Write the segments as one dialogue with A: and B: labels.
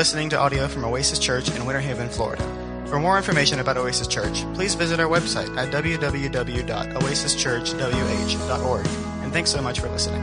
A: listening to audio from Oasis Church in Winter Haven, Florida. For more information about Oasis Church, please visit our website at www.oasischurchwh.org. And thanks so much for listening.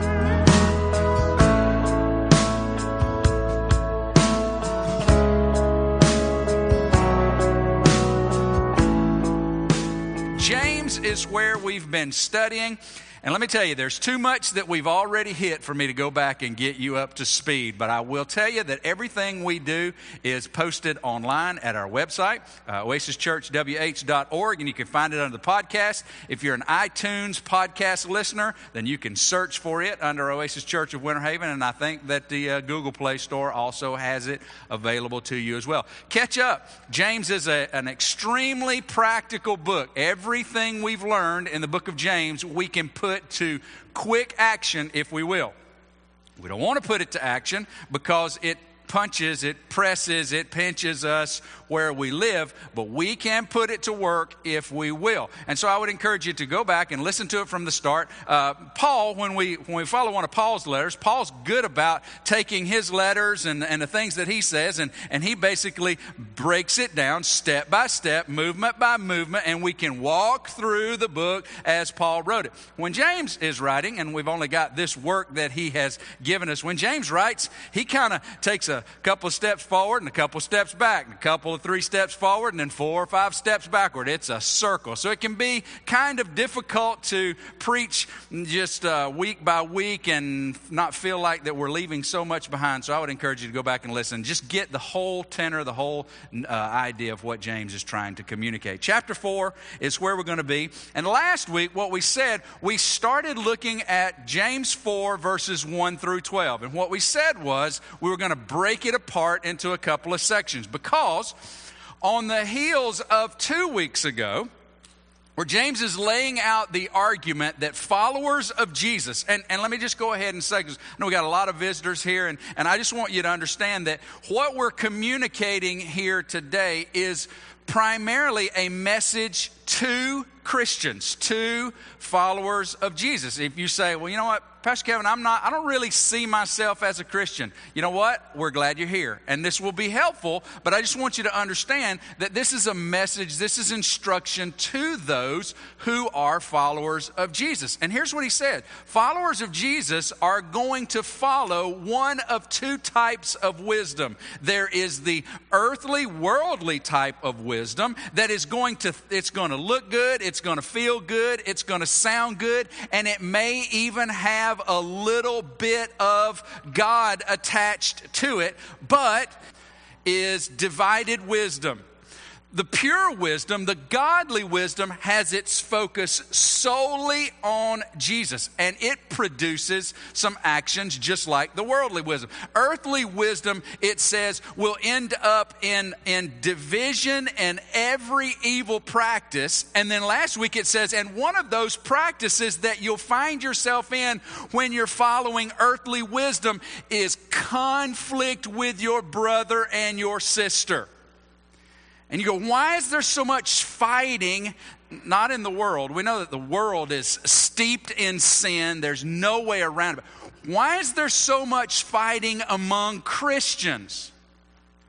B: James is where we've been studying. And let me tell you, there's too much that we've already hit for me to go back and get you up to speed. But I will tell you that everything we do is posted online at our website, uh, oasischurchwh.org, and you can find it under the podcast. If you're an iTunes podcast listener, then you can search for it under Oasis Church of Winter Haven, and I think that the uh, Google Play Store also has it available to you as well. Catch up. James is a, an extremely practical book. Everything we've learned in the book of James, we can put to quick action if we will. We don't want to put it to action because it punches, it presses, it pinches us where we live, but we can put it to work if we will. And so I would encourage you to go back and listen to it from the start. Uh, Paul, when we when we follow one of Paul's letters, Paul's good about taking his letters and, and the things that he says, and, and he basically breaks it down step by step, movement by movement, and we can walk through the book as Paul wrote it. When James is writing, and we've only got this work that he has given us, when James writes, he kind of takes a couple of steps forward and a couple of steps back, and a couple of three steps forward and then four or five steps backward. It's a circle. So it can be kind of difficult to preach just uh, week by week and not feel like that we're leaving so much behind. So I would encourage you to go back and listen. Just get the whole tenor, the whole uh, idea of what James is trying to communicate. Chapter 4 is where we're going to be. And last week, what we said, we started looking at James 4, verses 1 through 12. And what we said was we were going to break it apart into a couple of sections because on the heels of two weeks ago, where James is laying out the argument that followers of Jesus, and, and let me just go ahead and say, because I know we got a lot of visitors here, and, and I just want you to understand that what we're communicating here today is primarily a message to Christians, to followers of Jesus. If you say, well, you know what, Pastor Kevin, I'm not, I don't really see myself as a Christian. You know what? We're glad you're here. And this will be helpful, but I just want you to understand that this is a message, this is instruction to those who are followers of Jesus. And here's what he said Followers of Jesus are going to follow one of two types of wisdom. There is the earthly, worldly type of wisdom that is going to, it's going to look good, it's going to feel good, it's going to sound good, and it may even have have a little bit of God attached to it, but is divided wisdom the pure wisdom, the godly wisdom, has its focus solely on Jesus, and it produces some actions just like the worldly wisdom. Earthly wisdom, it says, will end up in, in division and every evil practice. And then last week it says, and one of those practices that you'll find yourself in when you're following earthly wisdom is conflict with your brother and your sister. And you go, why is there so much fighting? Not in the world. We know that the world is steeped in sin, there's no way around it. Why is there so much fighting among Christians?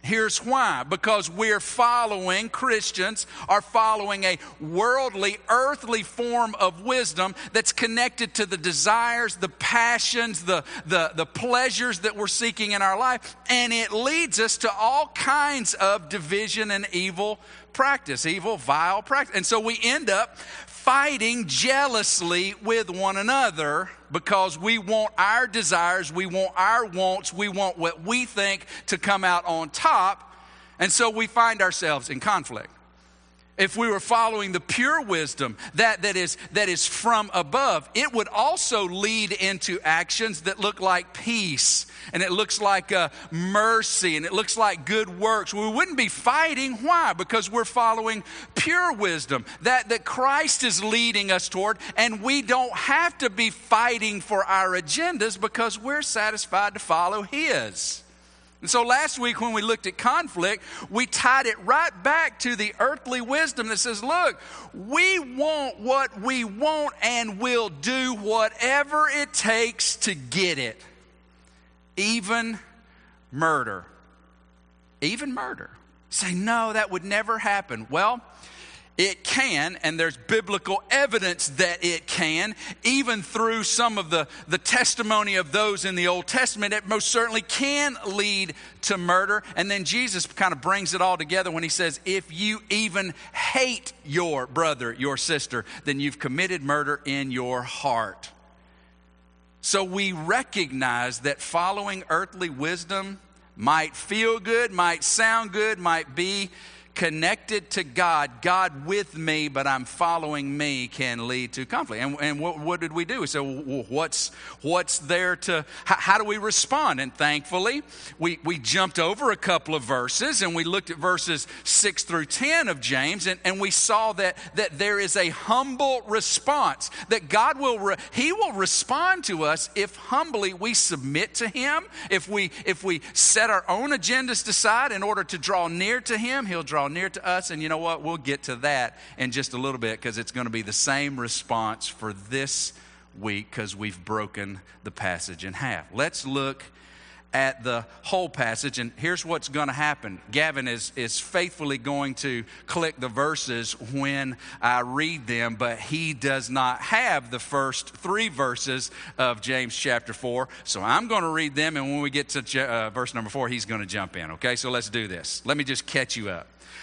B: Here's why because we're following, Christians are following a worldly, earthly form of wisdom that's connected to the desires, the passions, the, the, the pleasures that we're seeking in our life. And it leads us to all kinds of division and evil practice, evil, vile practice. And so we end up fighting jealously with one another because we want our desires, we want our wants, we want what we think to come out on top. And so we find ourselves in conflict if we were following the pure wisdom that, that, is, that is from above, it would also lead into actions that look like peace and it looks like uh, mercy and it looks like good works. We wouldn't be fighting. Why? Because we're following pure wisdom that, that Christ is leading us toward, and we don't have to be fighting for our agendas because we're satisfied to follow His. And so last week, when we looked at conflict, we tied it right back to the earthly wisdom that says, look, we want what we want and we'll do whatever it takes to get it, even murder. even murder. Say, no, that would never happen. Well, it can, and there's biblical evidence that it can, even through some of the, the testimony of those in the Old Testament, it most certainly can lead to murder. And then Jesus kind of brings it all together when he says, If you even hate your brother, your sister, then you've committed murder in your heart. So we recognize that following earthly wisdom might feel good, might sound good, might be connected to God, God with me, but I'm following me, can lead to conflict. And, and what, what, did we do? So, what's, what's there to, how, how, do we respond? And thankfully, we, we jumped over a couple of verses and we looked at verses 6 through 10 of James, and, and we saw that, that there is a humble response, that God will, re, He will respond to us if humbly we submit to Him, if we, if we set our own agendas aside in order to draw near to Him, He'll draw near to us. And you know what? We'll get to that in just a little bit because it's going to be the same response for this week because we've broken the passage in half. Let's look at the whole passage, and here's what's going to happen. Gavin is, is faithfully going to click the verses when I read them, but he does not have the first three verses of James chapter 4. So I'm going to read them, and when we get to uh, verse number 4, he's going to jump in, okay? So let's do this. Let me just catch you up.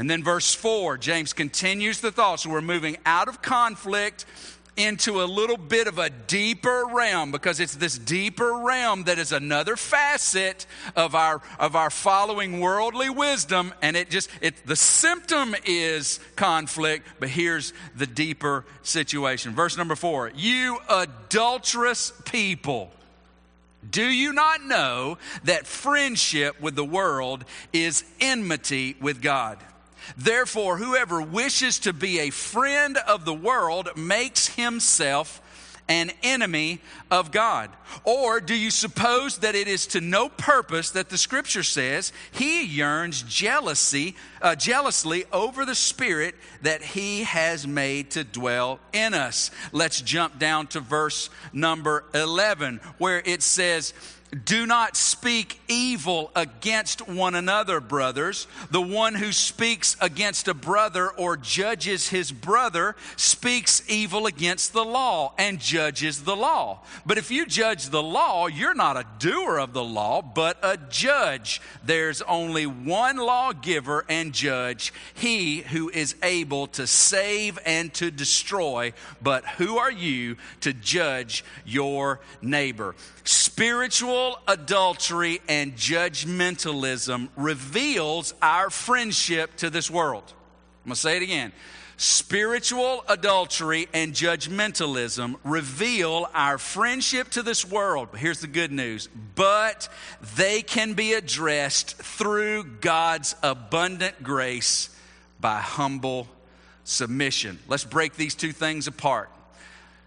B: And then verse 4, James continues the thought. So we're moving out of conflict into a little bit of a deeper realm because it's this deeper realm that is another facet of our of our following worldly wisdom. And it just it the symptom is conflict but here's the deeper situation. Verse number 4 you adulterous people do you not know that friendship with the world is enmity with God Therefore, whoever wishes to be a friend of the world makes himself an enemy of God? Or do you suppose that it is to no purpose that the scripture says he yearns jealousy, uh, jealously over the spirit that he has made to dwell in us? Let's jump down to verse number 11 where it says, do not speak evil against one another, brothers. The one who speaks against a brother or judges his brother speaks evil against the law and judges the law. But if you judge the law, you're not a doer of the law, but a judge. There's only one lawgiver and judge, he who is able to save and to destroy. But who are you to judge your neighbor? Spiritual adultery and judgmentalism reveals our friendship to this world. I'm going to say it again. Spiritual adultery and judgmentalism reveal our friendship to this world. But here's the good news. But they can be addressed through God's abundant grace by humble submission. Let's break these two things apart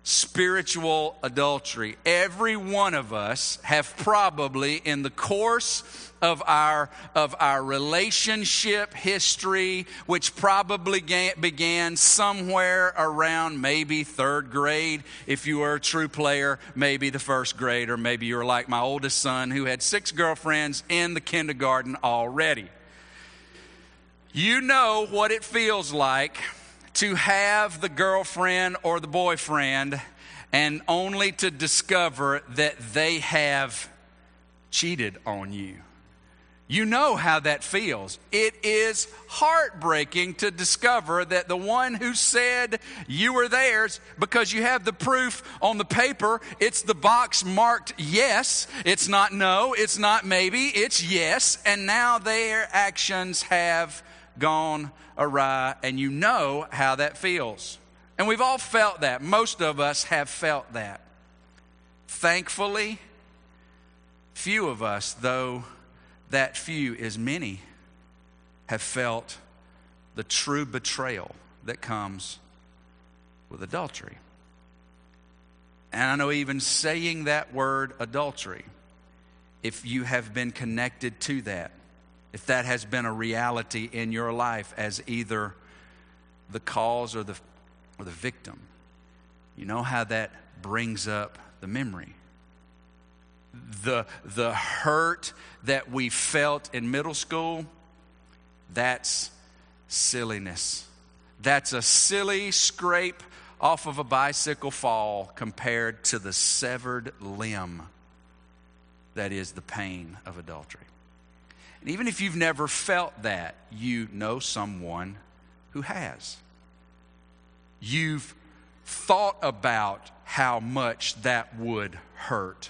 B: spiritual adultery. Every one of us have probably in the course of our of our relationship history which probably began somewhere around maybe 3rd grade if you were a true player maybe the first grade or maybe you were like my oldest son who had six girlfriends in the kindergarten already you know what it feels like to have the girlfriend or the boyfriend and only to discover that they have cheated on you. You know how that feels. It is heartbreaking to discover that the one who said you were theirs, because you have the proof on the paper, it's the box marked yes. It's not no, it's not maybe, it's yes. And now their actions have gone awry, and you know how that feels. And we've all felt that. Most of us have felt that. Thankfully, few of us, though that few is many, have felt the true betrayal that comes with adultery. And I know even saying that word adultery, if you have been connected to that, if that has been a reality in your life as either the cause or the, or the victim, you know how that brings up the memory. The, the hurt that we felt in middle school, that's silliness. That's a silly scrape off of a bicycle fall compared to the severed limb that is the pain of adultery. And even if you've never felt that, you know someone who has. You've thought about how much that would hurt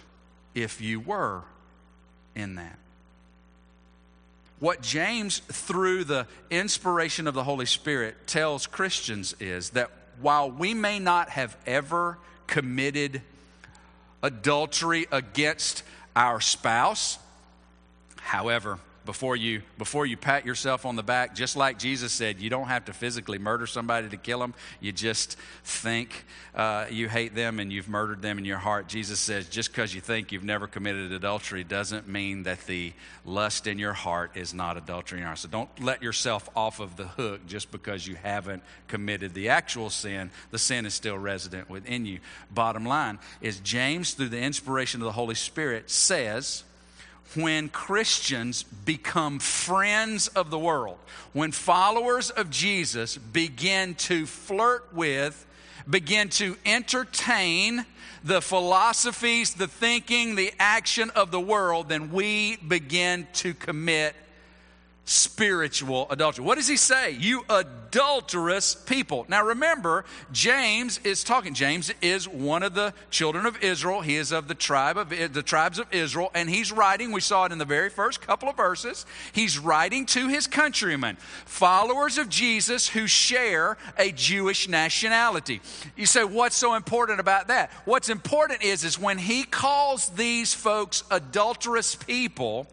B: if you were in that. What James, through the inspiration of the Holy Spirit, tells Christians is that while we may not have ever committed adultery against our spouse, however, before you before you pat yourself on the back just like jesus said you don't have to physically murder somebody to kill them you just think uh, you hate them and you've murdered them in your heart. Jesus says just because you think you've never committed adultery doesn't mean that the lust in your heart is not adultery in your heart. So don't let yourself off of the hook just because you haven't committed the actual sin. The sin is still resident within you. Bottom line is james through the inspiration of the holy spirit says when Christians become friends of the world, when followers of Jesus begin to flirt with, begin to entertain the philosophies, the thinking, the action of the world, then we begin to commit spiritual adultery. What does he say? You adulterous people. Now remember, James is talking. James is one of the children of Israel. He is of the tribe of the tribes of Israel, and he's writing. We saw it in the very first couple of verses. He's writing to his countrymen, followers of Jesus who share a Jewish nationality. You say, what's so important about that? What's important is, is when he calls these folks adulterous people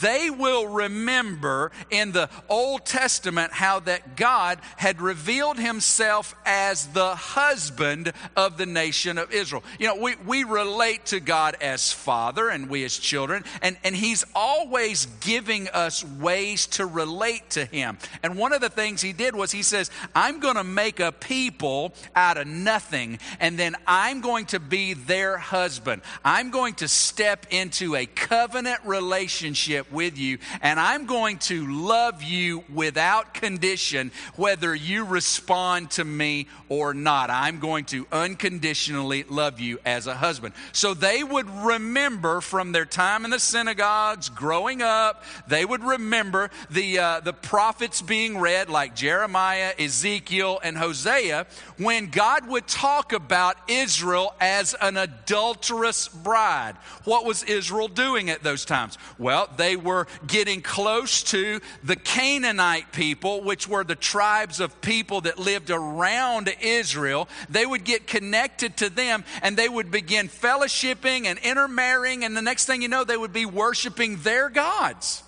B: they will remember in the Old Testament how that God had revealed himself as the husband of the nation of Israel. You know, we, we relate to God as father and we as children, and, and he's always giving us ways to relate to him. And one of the things he did was he says, I'm going to make a people out of nothing, and then I'm going to be their husband. I'm going to step into a covenant relationship relationship with you, and I'm going to love you without condition, whether you respond to me or not. I'm going to unconditionally love you as a husband. So they would remember from their time in the synagogues, growing up, they would remember the, uh, the prophets being read, like Jeremiah, Ezekiel, and Hosea, when God would talk about Israel as an adulterous bride. What was Israel doing at those times? Well, they they were getting close to the Canaanite people, which were the tribes of people that lived around Israel. They would get connected to them and they would begin fellowshipping and intermarrying, and the next thing you know, they would be worshiping their gods.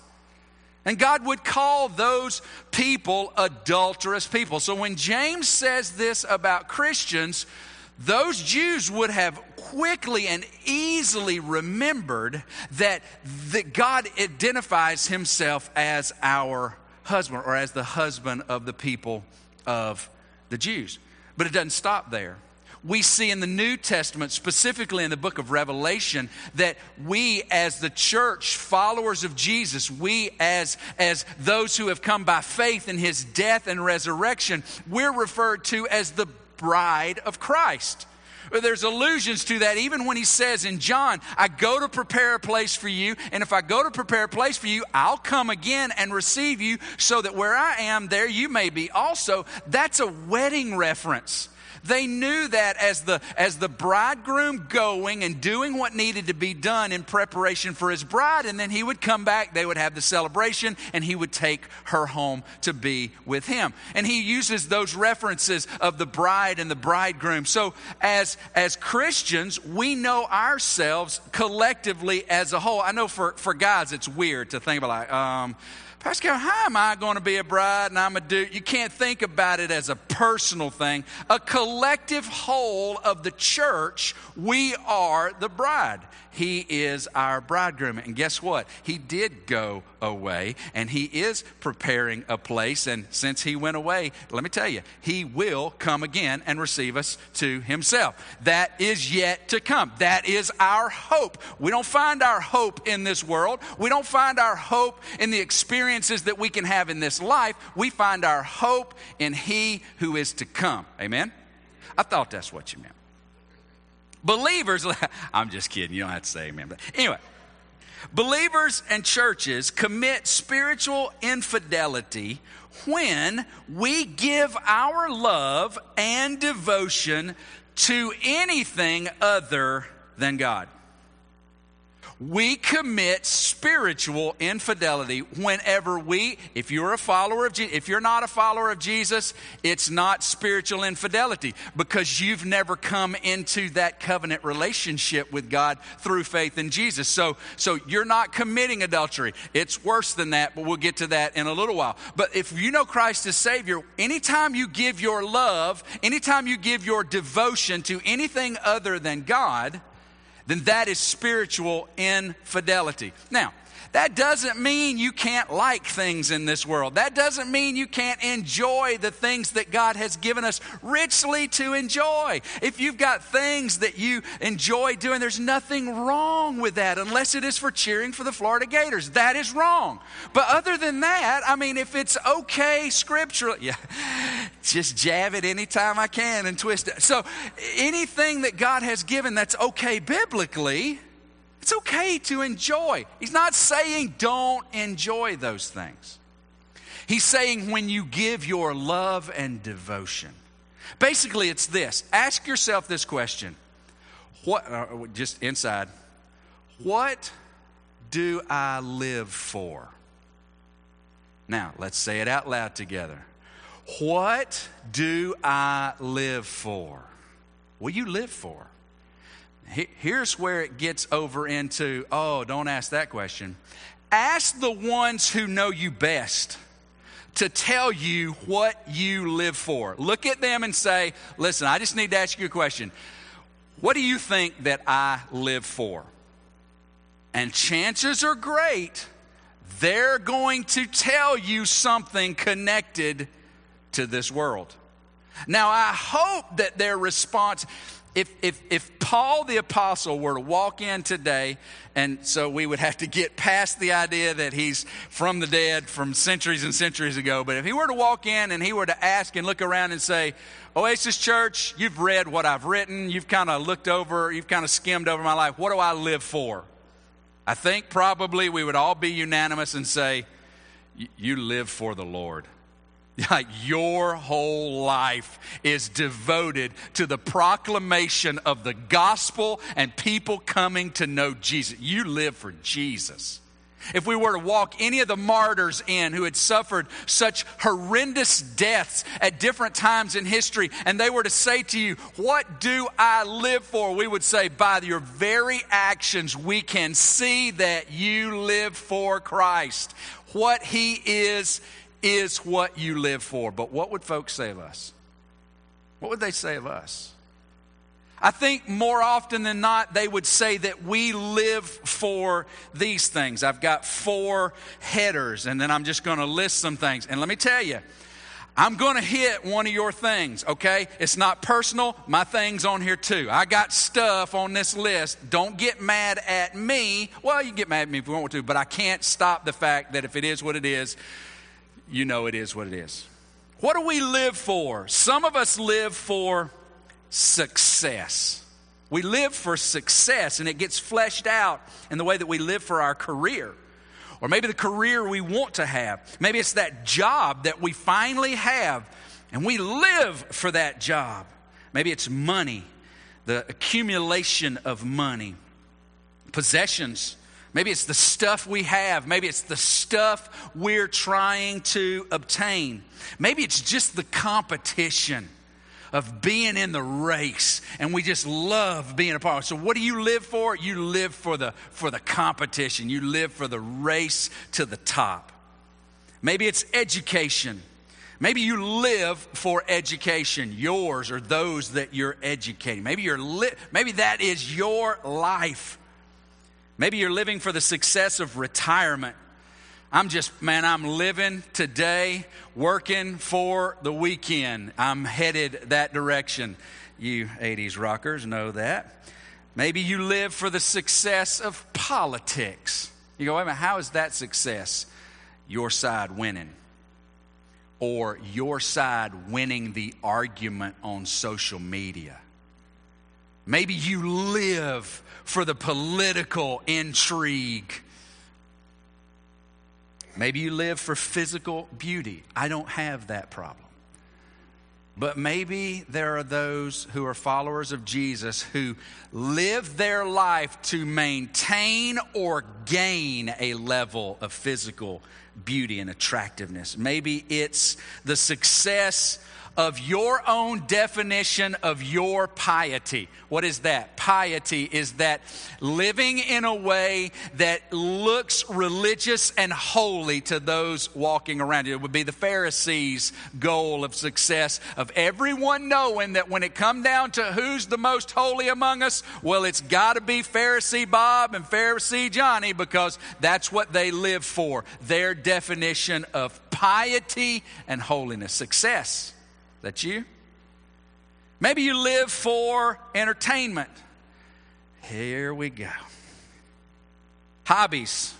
B: And God would call those people adulterous people. So when James says this about Christians, those Jews would have quickly and easily remembered that, that God identifies himself as our husband or as the husband of the people of the Jews. But it doesn't stop there. We see in the New Testament, specifically in the book of Revelation, that we as the church, followers of Jesus, we as, as those who have come by faith in his death and resurrection, we're referred to as the bride of Christ. There's allusions to that even when he says in John, I go to prepare a place for you, and if I go to prepare a place for you, I'll come again and receive you so that where I am, there you may be also. That's a wedding reference. They knew that as the, as the bridegroom going and doing what needed to be done in preparation for his bride, and then he would come back, they would have the celebration, and he would take her home to be with him. And he uses those references of the bride and the bridegroom. So as, as Christians, we know ourselves collectively as a whole. I know for, for guys, it's weird to think about like, um, Kevin, how am I going to be a bride and I'm a dude? You can't think about it as a personal thing. A collective whole of the church, we are the bride. He is our bridegroom. And guess what? He did go away and he is preparing a place. And since he went away, let me tell you, he will come again and receive us to himself. That is yet to come. That is our hope. We don't find our hope in this world. We don't find our hope in the experiences that we can have in this life. We find our hope in he who is to come. Amen? I thought that's what you meant. Believers, I'm just kidding, you don't have to say amen. But anyway, believers and churches commit spiritual infidelity when we give our love and devotion to anything other than God we commit spiritual infidelity whenever we if you're a follower of Jesus if you're not a follower of Jesus it's not spiritual infidelity because you've never come into that covenant relationship with God through faith in Jesus. So so you're not committing adultery. It's worse than that but we'll get to that in a little while. But if you know Christ as savior anytime you give your love anytime you give your devotion to anything other than God then that is spiritual infidelity. Now, that doesn't mean you can't like things in this world. That doesn't mean you can't enjoy the things that God has given us richly to enjoy. If you've got things that you enjoy doing, there's nothing wrong with that unless it is for cheering for the Florida Gators. That is wrong. But other than that, I mean, if it's okay scripturally, yeah, just jab it anytime I can and twist it. So anything that God has given that's okay biblically, it's okay to enjoy. He's not saying don't enjoy those things. He's saying when you give your love and devotion. Basically, it's this ask yourself this question. What, uh, just inside, what do I live for? Now, let's say it out loud together. What do I live for? What do you live for? Here's where it gets over into oh, don't ask that question. Ask the ones who know you best to tell you what you live for. Look at them and say, listen, I just need to ask you a question. What do you think that I live for? And chances are great, they're going to tell you something connected to this world. Now, I hope that their response, if, if, if Paul the Apostle were to walk in today, and so we would have to get past the idea that he's from the dead from centuries and centuries ago, but if he were to walk in and he were to ask and look around and say, Oasis Church, you've read what I've written, you've kind of looked over, you've kind of skimmed over my life, what do I live for? I think probably we would all be unanimous and say, You live for the Lord. Like your whole life is devoted to the proclamation of the gospel and people coming to know Jesus. You live for Jesus. If we were to walk any of the martyrs in who had suffered such horrendous deaths at different times in history, and they were to say to you, What do I live for? We would say, By your very actions, we can see that you live for Christ. What He is is what you live for. But what would folks say of us? What would they say of us? I think more often than not, they would say that we live for these things. I've got four headers, and then I'm just going to list some things. And let me tell you, I'm going to hit one of your things, okay? It's not personal. My thing's on here too. I got stuff on this list. Don't get mad at me. Well, you get mad at me if you want to, but I can't stop the fact that if it is what it is, you know it is what it is. What do we live for? Some of us live for success. We live for success, and it gets fleshed out in the way that we live for our career. Or maybe the career we want to have. Maybe it's that job that we finally have, and we live for that job. Maybe it's money, the accumulation of money, possessions, Maybe it's the stuff we have. Maybe it's the stuff we're trying to obtain. Maybe it's just the competition of being in the race and we just love being a part. Of it. So what do you live for? You live for the for the competition. You live for the race to the top. Maybe it's education. Maybe you live for education, yours or those that you're educating. Maybe you're li- maybe that is your life. Maybe you're living for the success of retirement. I'm just, man, I'm living today, working for the weekend. I'm headed that direction. You 80s rockers know that. Maybe you live for the success of politics. You go, wait a minute, how is that success? Your side winning. Or your side winning the argument on social media. Maybe you live for the political intrigue. Maybe you live for physical beauty. I don't have that problem. But maybe there are those who are followers of Jesus who live their life to maintain or gain a level of physical beauty and attractiveness. Maybe it's the success of your own definition of your piety. What is that? Piety is that living in a way that looks religious and holy to those walking around you. It would be the Pharisees' goal of success, of everyone knowing that when it come down to who's the most holy among us, well, it's got to be Pharisee Bob and Pharisee Johnny because that's what they live for. Their definition of piety and holiness, success. That you? Maybe you live for entertainment. Here we go. Hobbies.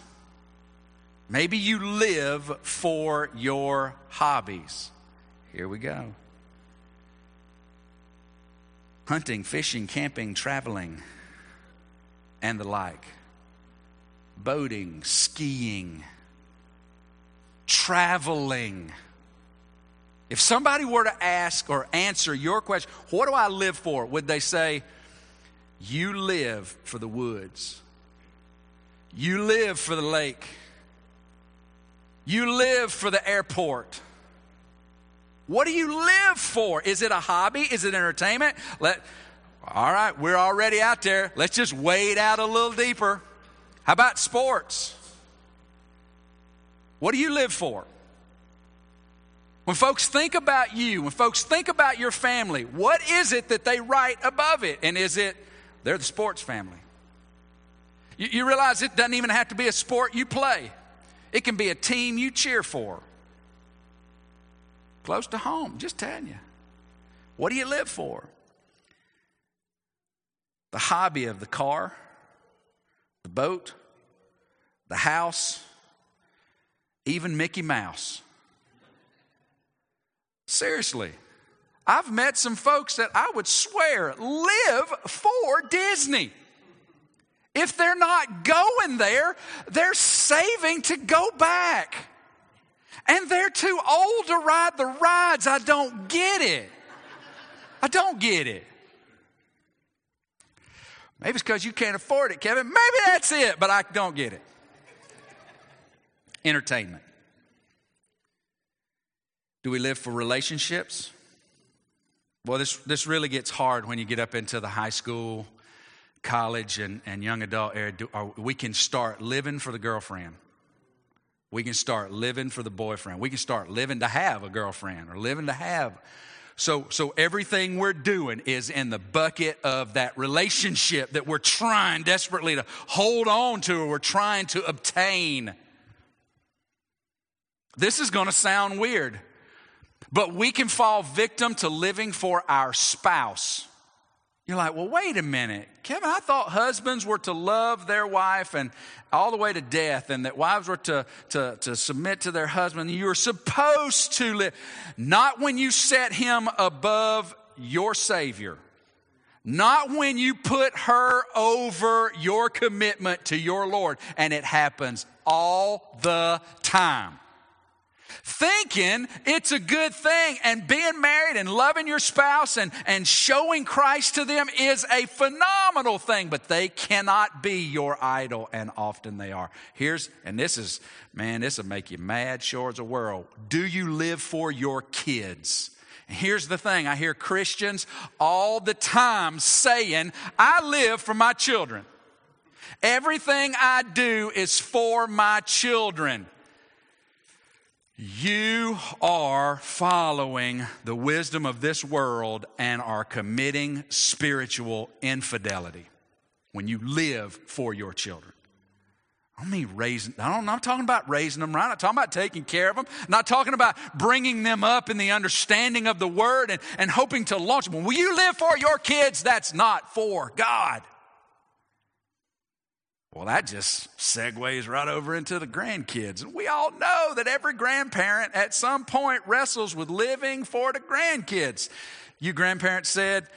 B: Maybe you live for your hobbies. Here we go. Hunting, fishing, camping, traveling, and the like. Boating, skiing, traveling if somebody were to ask or answer your question, what do I live for? Would they say, You live for the woods, you live for the lake, you live for the airport. What do you live for? Is it a hobby? Is it entertainment? Let, all right, we're already out there. Let's just wade out a little deeper. How about sports? What do you live for? When folks think about you, when folks think about your family, what is it that they write above it? And is it, they're the sports family? You, you realize it doesn't even have to be a sport you play, it can be a team you cheer for. Close to home, just telling you. What do you live for? The hobby of the car, the boat, the house, even Mickey Mouse. Seriously. I've met some folks that I would swear live for Disney. If they're not going there, they're saving to go back. And they're too old to ride the rides. I don't get it. I don't get it. Maybe it's because you can't afford it, Kevin. Maybe that's it, but I don't get it. Entertainment. Do we live for relationships? Well, this, this really gets hard when you get up into the high school, college, and, and young adult area. Do, or we can start living for the girlfriend. We can start living for the boyfriend. We can start living to have a girlfriend or living to have. So, so everything we're doing is in the bucket of that relationship that we're trying desperately to hold on to or we're trying to obtain. This is going to sound weird. But we can fall victim to living for our spouse. You're like, well, wait a minute. Kevin, I thought husbands were to love their wife and all the way to death, and that wives were to, to, to submit to their husband. You're supposed to live, not when you set him above your Savior, not when you put her over your commitment to your Lord. And it happens all the time thinking it's a good thing. And being married and loving your spouse and, and showing Christ to them is a phenomenal thing, but they cannot be your idol, and often they are. Here's, and this is, man, this will make you mad, sure as a world. Do you live for your kids? Here's the thing I hear Christians all the time saying, I live for my children. Everything I do is for my children. You are following the wisdom of this world and are committing spiritual infidelity when you live for your children. I mean raising. I I'm not talking about raising them right. I'm not talking about taking care of them. I'm not talking about bringing them up in the understanding of the word and, and hoping to launch them. Will you live for your kids? That's not for God. Well, that just segues right over into the grandkids. And we all know that every grandparent at some point wrestles with living for the grandkids. You grandparents said,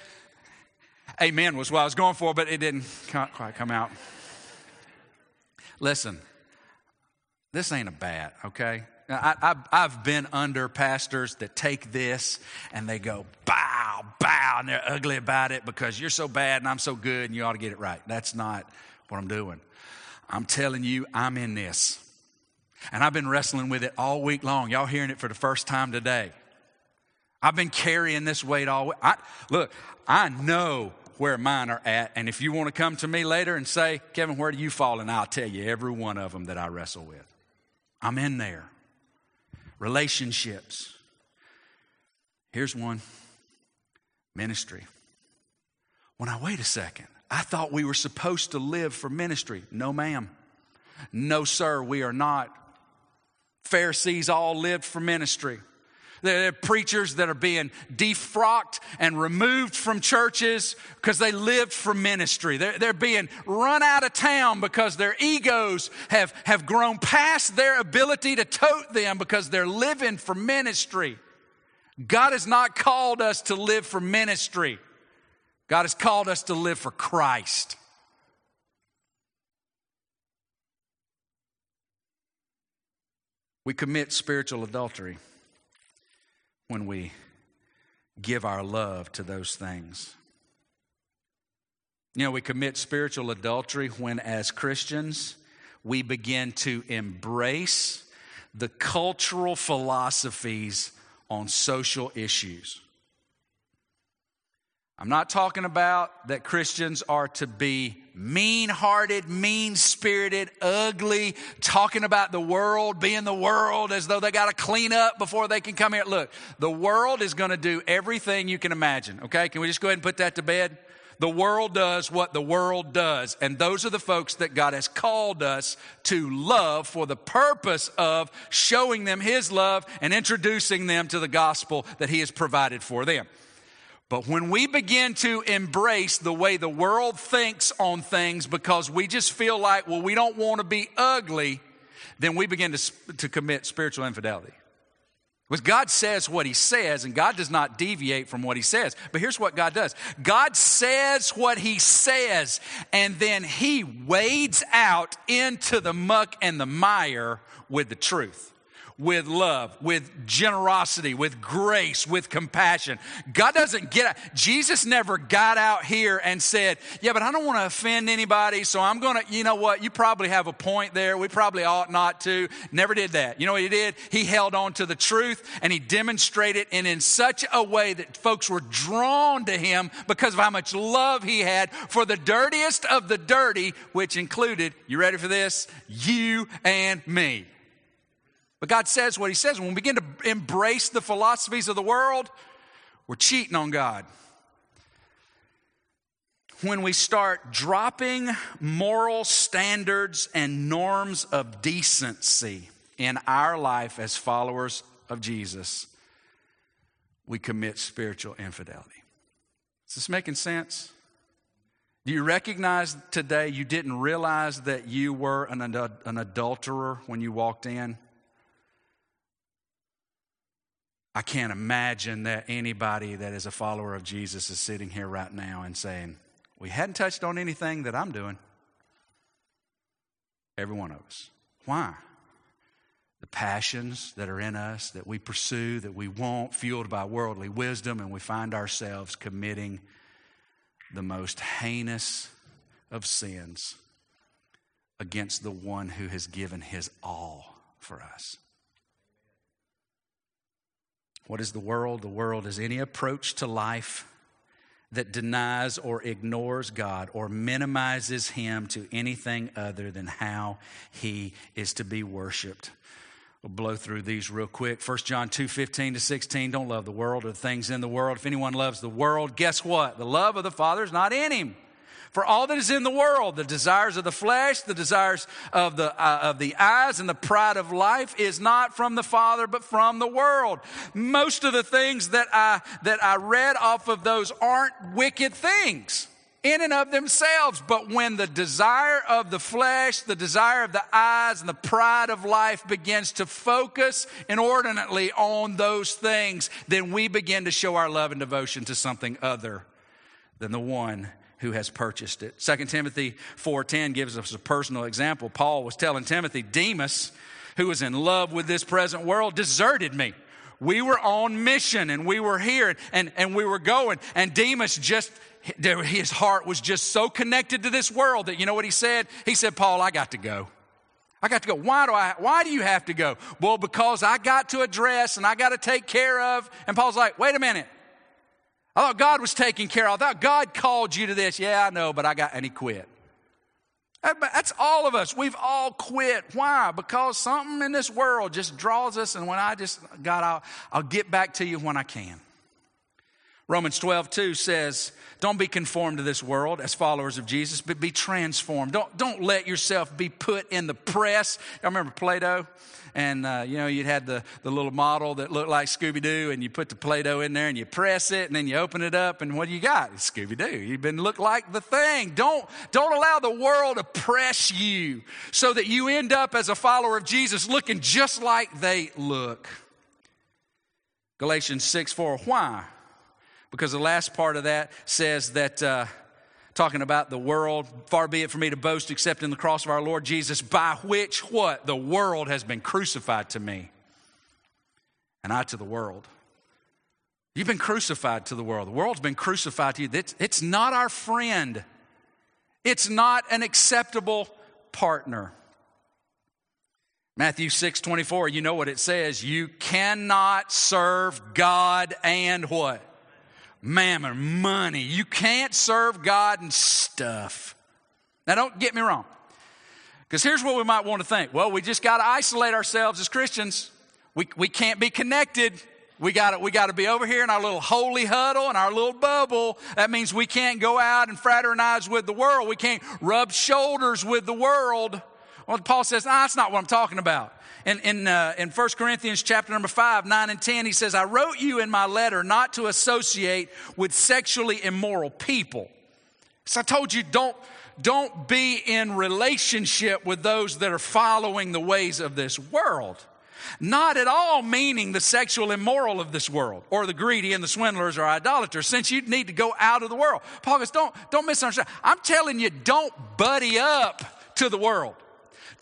B: Amen was what I was going for, but it didn't quite come out. Listen, this ain't a bat, okay? I, have been under pastors that take this and they go, bow, bow, and they're ugly about it because you're so bad and I'm so good and you ought to get it right. That's not what I'm doing. I'm telling you, I'm in this. And I've been wrestling with it all week long. Y'all hearing it for the first time today. I've been carrying this weight all week. I, look, I know where mine are at. And if you want to come to me later and say, Kevin, where do you fall? And I'll tell you every one of them that I wrestle with. I'm in there. Relationships. Here's one ministry. When I wait a second. I thought we were supposed to live for ministry. No, ma'am. No, sir, we are not. Pharisees all lived for ministry. There are preachers that are being defrocked and removed from churches because they lived for ministry. They're, they're being run out of town because their egos have, have grown past their ability to tote them because they're living for ministry. God has not called us to live for ministry. God has called us to live for Christ. We commit spiritual adultery when we give our love to those things. You know, we commit spiritual adultery when, as Christians, we begin to embrace the cultural philosophies on social issues. I'm not talking about that Christians are to be mean hearted, mean spirited, ugly, talking about the world, being the world as though they got to clean up before they can come here. Look, the world is going to do everything you can imagine, okay? Can we just go ahead and put that to bed? The world does what the world does. And those are the folks that God has called us to love for the purpose of showing them His love and introducing them to the gospel that He has provided for them. But when we begin to embrace the way the world thinks on things because we just feel like, well, we don't want to be ugly, then we begin to, to commit spiritual infidelity. Because God says what He says, and God does not deviate from what He says. But here's what God does God says what He says, and then He wades out into the muck and the mire with the truth with love, with generosity, with grace, with compassion. God doesn't get out. Jesus never got out here and said, Yeah, but I don't want to offend anybody, so I'm going to, you know what? You probably have a point there. We probably ought not to. Never did that. You know what he did? He held on to the truth and he demonstrated it in such a way that folks were drawn to him because of how much love he had for the dirtiest of the dirty, which included, you ready for this? You and me. But God says what He says. When we begin to embrace the philosophies of the world, we're cheating on God. When we start dropping moral standards and norms of decency in our life as followers of Jesus, we commit spiritual infidelity. Is this making sense? Do you recognize today you didn't realize that you were an, an adulterer when you walked in? I can't imagine that anybody that is a follower of Jesus is sitting here right now and saying, We hadn't touched on anything that I'm doing. Every one of us. Why? The passions that are in us, that we pursue, that we want, fueled by worldly wisdom, and we find ourselves committing the most heinous of sins against the one who has given his all for us. What is the world? The world is any approach to life that denies or ignores God or minimizes Him to anything other than how He is to be worshiped. We'll blow through these real quick. 1 John 2 15 to 16. Don't love the world or the things in the world. If anyone loves the world, guess what? The love of the Father is not in him. For all that is in the world, the desires of the flesh, the desires of the, uh, of the eyes, and the pride of life is not from the Father, but from the world. Most of the things that I, that I read off of those aren't wicked things in and of themselves. But when the desire of the flesh, the desire of the eyes, and the pride of life begins to focus inordinately on those things, then we begin to show our love and devotion to something other than the one who has purchased it. 2 Timothy 4:10 gives us a personal example. Paul was telling Timothy, Demas, who was in love with this present world, deserted me. We were on mission and we were here and, and we were going. And Demas just, his heart was just so connected to this world that you know what he said? He said, Paul, I got to go. I got to go. Why do I, why do you have to go? Well, because I got to address and I got to take care of. And Paul's like, wait a minute. I thought God was taking care of. I thought God called you to this. Yeah, I know, but I got, and he quit. That's all of us. We've all quit. Why? Because something in this world just draws us, and when I just, God, I'll, I'll get back to you when I can. Romans 12, 2 says, Don't be conformed to this world as followers of Jesus, but be transformed. Don't, don't let yourself be put in the press. I remember Plato, and uh, you know you'd had the, the little model that looked like scooby-doo and you put the play-doh in there and you press it and then you open it up and what do you got? It's scooby-doo. You've been look like the thing. Don't don't allow the world to press you so that you end up as a follower of jesus looking just like they look. Galatians 6 4 why because the last part of that says that uh, talking about the world. Far be it for me to boast except in the cross of our Lord Jesus, by which what? The world has been crucified to me, and I to the world. You've been crucified to the world. The world's been crucified to you. It's, it's not our friend, it's not an acceptable partner. Matthew 6 24, you know what it says. You cannot serve God and what? Mammon, money. You can't serve God and stuff. Now, don't get me wrong. Because here's what we might want to think. Well, we just got to isolate ourselves as Christians. We, we can't be connected. We got we to be over here in our little holy huddle and our little bubble. That means we can't go out and fraternize with the world. We can't rub shoulders with the world. Well, Paul says, nah, that's not what I'm talking about in, in, uh, in 1 Corinthians chapter number 5, 9 and 10, he says, I wrote you in my letter not to associate with sexually immoral people. So I told you, don't, don't be in relationship with those that are following the ways of this world. Not at all meaning the sexual immoral of this world or the greedy and the swindlers or idolaters, since you need to go out of the world. Paul goes, don't, don't misunderstand. I'm telling you, don't buddy up to the world.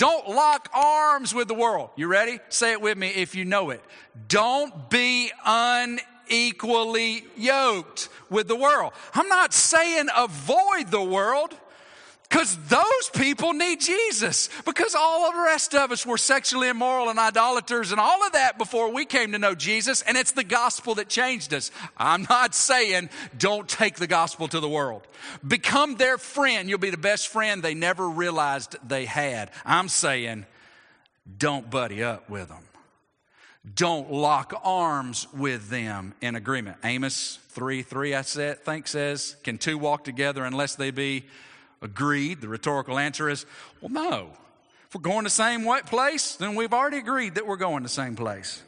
B: Don't lock arms with the world. You ready? Say it with me if you know it. Don't be unequally yoked with the world. I'm not saying avoid the world. Because those people need Jesus. Because all of the rest of us were sexually immoral and idolaters and all of that before we came to know Jesus. And it's the gospel that changed us. I'm not saying don't take the gospel to the world. Become their friend. You'll be the best friend they never realized they had. I'm saying don't buddy up with them. Don't lock arms with them in agreement. Amos 3 3, I said, think says, Can two walk together unless they be agreed? The rhetorical answer is, well, no. If we're going the same place, then we've already agreed that we're going the same place.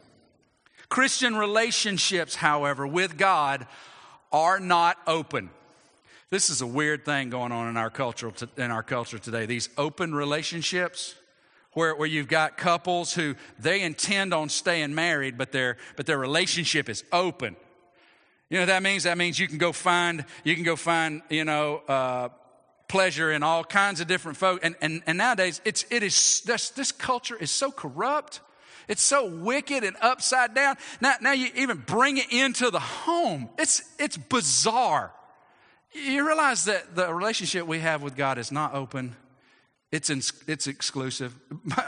B: Christian relationships, however, with God are not open. This is a weird thing going on in our culture, in our culture today. These open relationships, where, where you've got couples who they intend on staying married, but their, but their relationship is open. You know that means? That means you can go find, you can go find, you know, uh, pleasure in all kinds of different folk. And, and, and nowadays, it's, it is, this, this culture is so corrupt. It's so wicked and upside down. Now, now you even bring it into the home. It's, it's bizarre. You realize that the relationship we have with God is not open. It's, in, it's exclusive.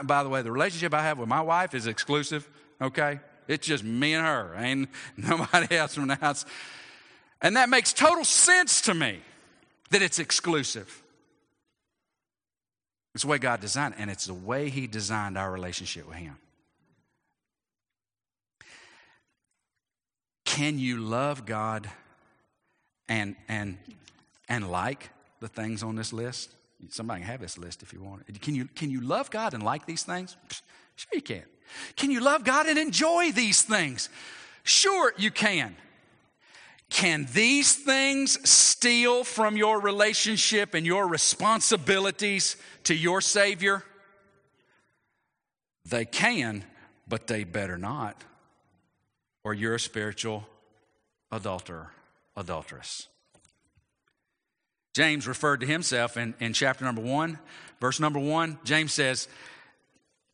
B: By the way, the relationship I have with my wife is exclusive, okay? It's just me and her, ain't nobody else from the house. And that makes total sense to me that it's exclusive. It's the way God designed it, and it's the way He designed our relationship with Him. Can you love God and and and like the things on this list? Somebody can have this list if you want. Can you can you love God and like these things? Sure you can. Can you love God and enjoy these things? Sure you can. Can these things steal from your relationship and your responsibilities to your Savior? They can, but they better not, or you're a spiritual adulterer, adulteress. James referred to himself in, in chapter number one, verse number one. James says,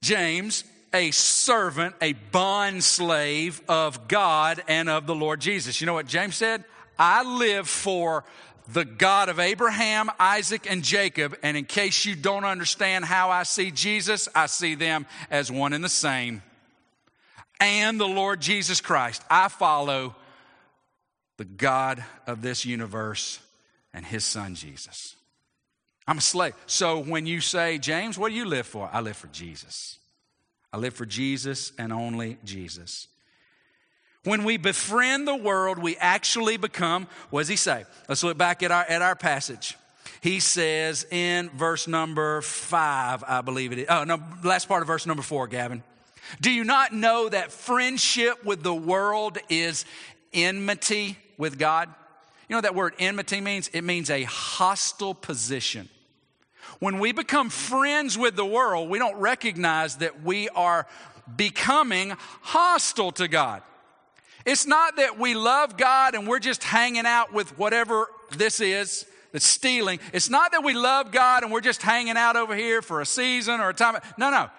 B: James, a servant, a bond slave of God and of the Lord Jesus. You know what James said? I live for the God of Abraham, Isaac, and Jacob. And in case you don't understand how I see Jesus, I see them as one and the same. And the Lord Jesus Christ. I follow the God of this universe and his son Jesus. I'm a slave. So when you say, James, what do you live for? I live for Jesus. I live for Jesus and only Jesus. When we befriend the world, we actually become, what does he say? Let's look back at our, at our passage. He says in verse number five, I believe it is. Oh, no, last part of verse number four, Gavin. Do you not know that friendship with the world is enmity with God? You know that word enmity means? It means a hostile position. When we become friends with the world, we don't recognize that we are becoming hostile to God. It's not that we love God and we're just hanging out with whatever this is that's stealing. It's not that we love God and we're just hanging out over here for a season or a time. No, no.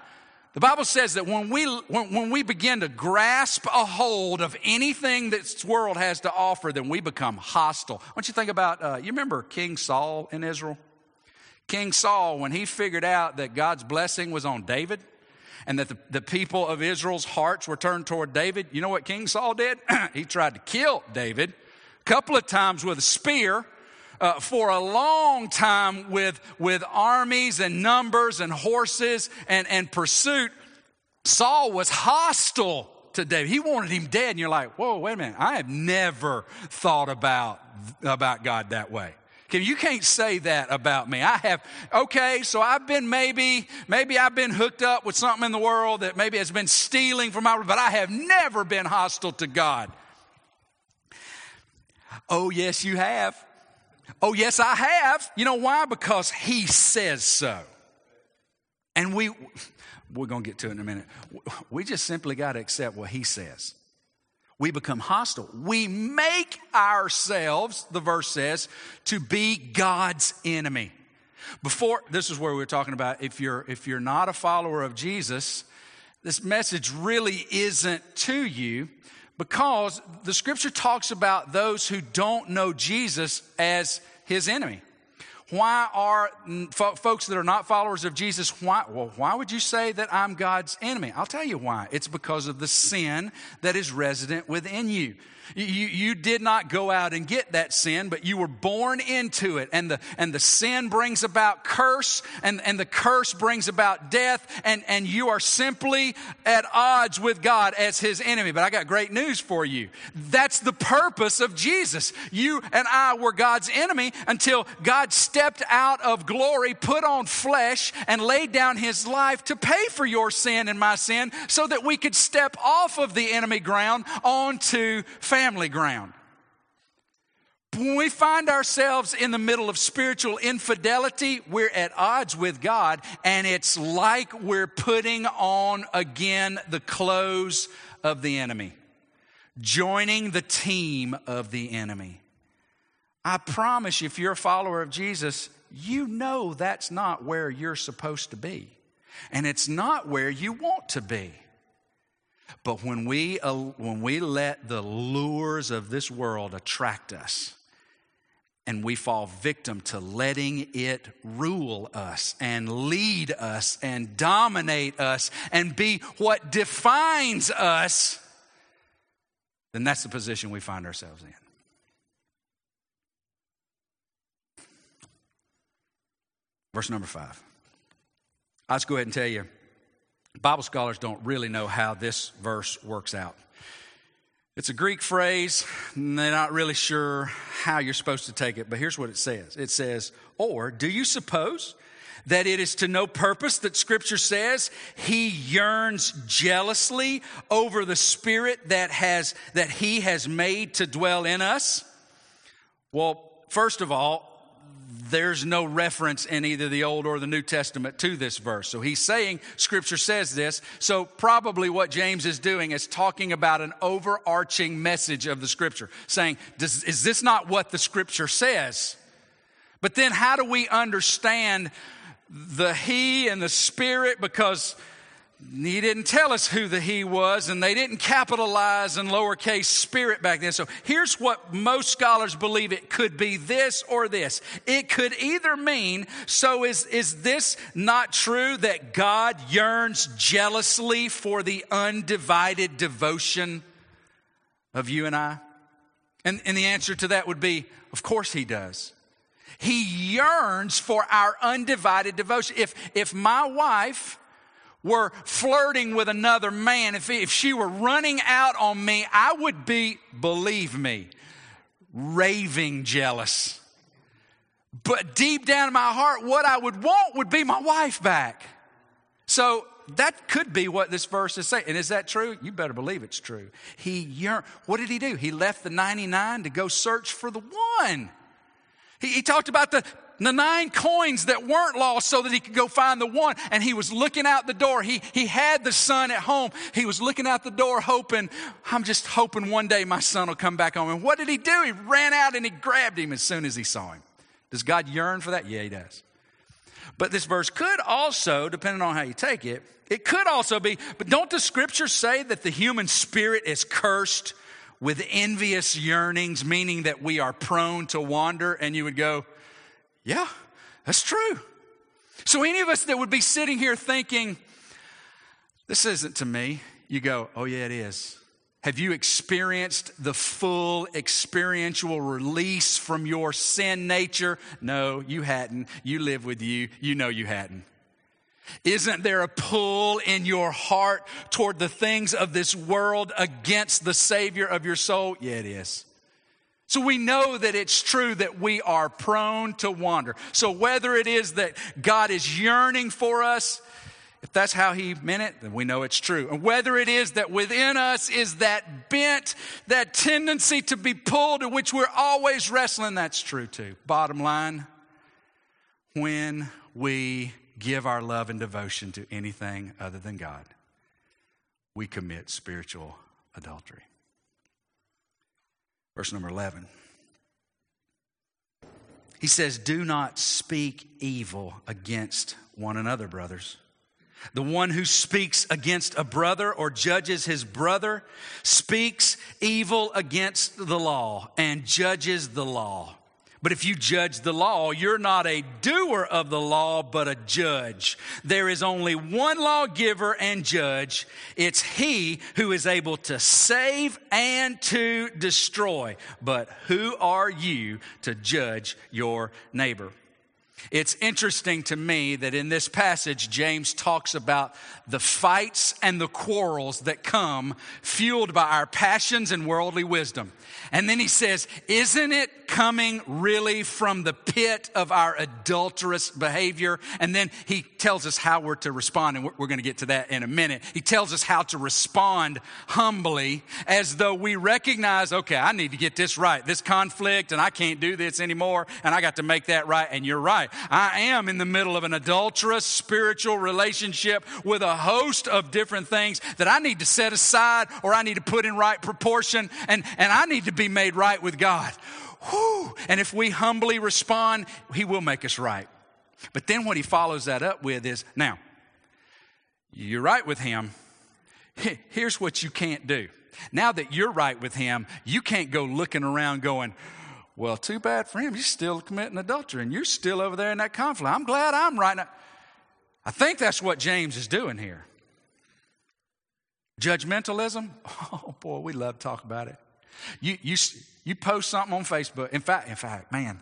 B: The Bible says that when we, when, when we begin to grasp a hold of anything that this world has to offer, then we become hostile. Why don't you think about, uh, you remember King Saul in Israel? King Saul, when he figured out that God's blessing was on David and that the, the people of Israel's hearts were turned toward David, you know what King Saul did? he tried to kill David a couple of times with a spear. Uh, for a long time with, with armies and numbers and horses and, and pursuit, Saul was hostile to David. He wanted him dead. And you're like, whoa, wait a minute. I have never thought about, about God that way. You can't say that about me. I have, okay, so I've been maybe, maybe I've been hooked up with something in the world that maybe has been stealing from my, but I have never been hostile to God. Oh, yes, you have. Oh, yes, I have. You know why? Because He says so. And we, we're going to get to it in a minute. We just simply got to accept what He says we become hostile. We make ourselves, the verse says, to be God's enemy. Before, this is where we are talking about if you're, if you're not a follower of Jesus, this message really isn't to you because the scripture talks about those who don't know Jesus as his enemy. Why are folks that are not followers of Jesus, why, well, why would you say that I'm God's enemy? I'll tell you why. It's because of the sin that is resident within you. You, you did not go out and get that sin, but you were born into it. And the, and the sin brings about curse, and, and the curse brings about death, and, and you are simply at odds with God as his enemy. But I got great news for you. That's the purpose of Jesus. You and I were God's enemy until God stepped out of glory, put on flesh, and laid down his life to pay for your sin and my sin so that we could step off of the enemy ground onto family ground. When we find ourselves in the middle of spiritual infidelity, we're at odds with God, and it's like we're putting on again the clothes of the enemy, joining the team of the enemy. I promise you, if you're a follower of Jesus, you know that's not where you're supposed to be. And it's not where you want to be. But when we, uh, when we let the lures of this world attract us, and we fall victim to letting it rule us and lead us and dominate us and be what defines us, then that's the position we find ourselves in. Verse number five. I'll just go ahead and tell you Bible scholars don't really know how this verse works out. It's a Greek phrase, and they're not really sure how you're supposed to take it, but here's what it says it says, Or do you suppose that it is to no purpose that Scripture says he yearns jealously over the Spirit that, has, that he has made to dwell in us? Well, first of all, there's no reference in either the Old or the New Testament to this verse. So he's saying Scripture says this. So probably what James is doing is talking about an overarching message of the Scripture, saying, Is this not what the Scripture says? But then how do we understand the He and the Spirit? Because he didn't tell us who the he was, and they didn't capitalize in lowercase spirit back then. So here's what most scholars believe it could be this or this. It could either mean, so is, is this not true that God yearns jealously for the undivided devotion of you and I? And, and the answer to that would be, of course he does. He yearns for our undivided devotion. If, if my wife, were flirting with another man, if, if she were running out on me, I would be, believe me, raving jealous. But deep down in my heart, what I would want would be my wife back. So that could be what this verse is saying. And is that true? You better believe it's true. He yearned. What did he do? He left the 99 to go search for the one. He, he talked about the the nine coins that weren't lost so that he could go find the one. And he was looking out the door. He, he had the son at home. He was looking out the door hoping, I'm just hoping one day my son will come back home. And what did he do? He ran out and he grabbed him as soon as he saw him. Does God yearn for that? Yeah, he does. But this verse could also, depending on how you take it, it could also be, but don't the scriptures say that the human spirit is cursed with envious yearnings, meaning that we are prone to wander? And you would go, yeah, that's true. So, any of us that would be sitting here thinking, this isn't to me, you go, oh, yeah, it is. Have you experienced the full experiential release from your sin nature? No, you hadn't. You live with you. You know you hadn't. Isn't there a pull in your heart toward the things of this world against the Savior of your soul? Yeah, it is. So we know that it's true that we are prone to wander. So whether it is that God is yearning for us, if that's how he meant it, then we know it's true. And whether it is that within us is that bent, that tendency to be pulled in which we're always wrestling, that's true too. Bottom line, when we give our love and devotion to anything other than God, we commit spiritual adultery. Verse number 11. He says, Do not speak evil against one another, brothers. The one who speaks against a brother or judges his brother speaks evil against the law and judges the law. But if you judge the law, you're not a doer of the law, but a judge. There is only one lawgiver and judge. It's he who is able to save and to destroy. But who are you to judge your neighbor? It's interesting to me that in this passage, James talks about the fights and the quarrels that come fueled by our passions and worldly wisdom. And then he says, Isn't it coming really from the pit of our adulterous behavior? And then he tells us how we're to respond, and we're going to get to that in a minute. He tells us how to respond humbly as though we recognize, okay, I need to get this right. This conflict, and I can't do this anymore, and I got to make that right. And you're right. I am in the middle of an adulterous spiritual relationship with a host of different things that I need to set aside or I need to put in right proportion, and, and I need to be made right with God. Whew. And if we humbly respond, He will make us right. But then what He follows that up with is now, you're right with Him. Here's what you can't do. Now that you're right with Him, you can't go looking around going, well, too bad for him. He's still committing adultery and you're still over there in that conflict. I'm glad I'm right now. I think that's what James is doing here. Judgmentalism? Oh boy, we love to talk about it. You, you, you post something on Facebook. In fact, in fact, man,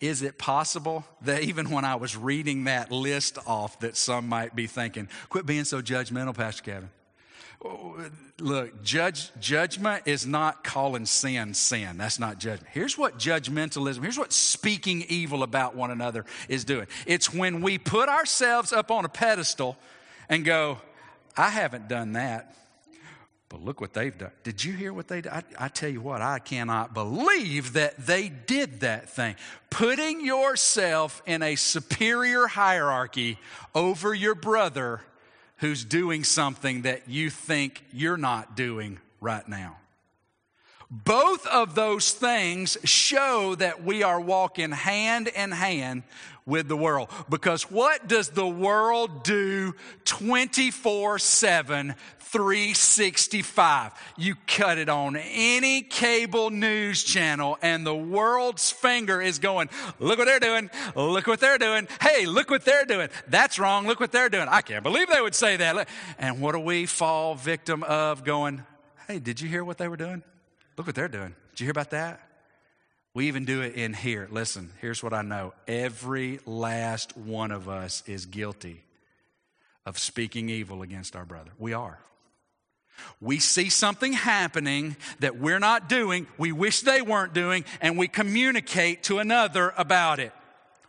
B: is it possible that even when I was reading that list off that some might be thinking, quit being so judgmental, Pastor Kevin? Look, judge, judgment is not calling sin sin. That's not judgment. Here's what judgmentalism, here's what speaking evil about one another is doing. It's when we put ourselves up on a pedestal and go, I haven't done that. But look what they've done. Did you hear what they did? I, I, tell you what, I cannot believe that they did that thing. Putting yourself in a superior hierarchy over your brother who's doing something that you think you're not doing right now. Both of those things show that we are walking hand in hand with the world. Because what does the world do 24 7, 365? You cut it on any cable news channel, and the world's finger is going, Look what they're doing. Look what they're doing. Hey, look what they're doing. That's wrong. Look what they're doing. I can't believe they would say that. And what do we fall victim of going, Hey, did you hear what they were doing? Look what they're doing. Did you hear about that? We even do it in here. Listen, here's what I know every last one of us is guilty of speaking evil against our brother. We are. We see something happening that we're not doing, we wish they weren't doing, and we communicate to another about it.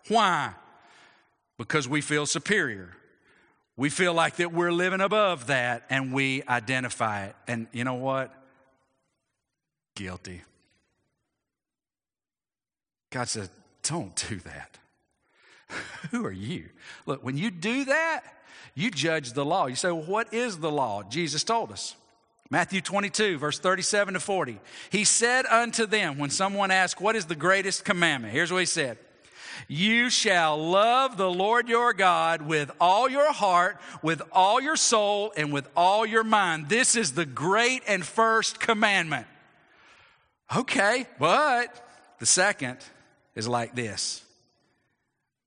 B: Why? Because we feel superior. We feel like that we're living above that and we identify it. And you know what? Guilty. God says, don't do that. Who are you? Look, when you do that, you judge the law. You say, well, what is the law? Jesus told us. Matthew 22, verse 37 to 40. He said unto them, when someone asked, What is the greatest commandment? Here's what he said You shall love the Lord your God with all your heart, with all your soul, and with all your mind. This is the great and first commandment. Okay, but the second is like this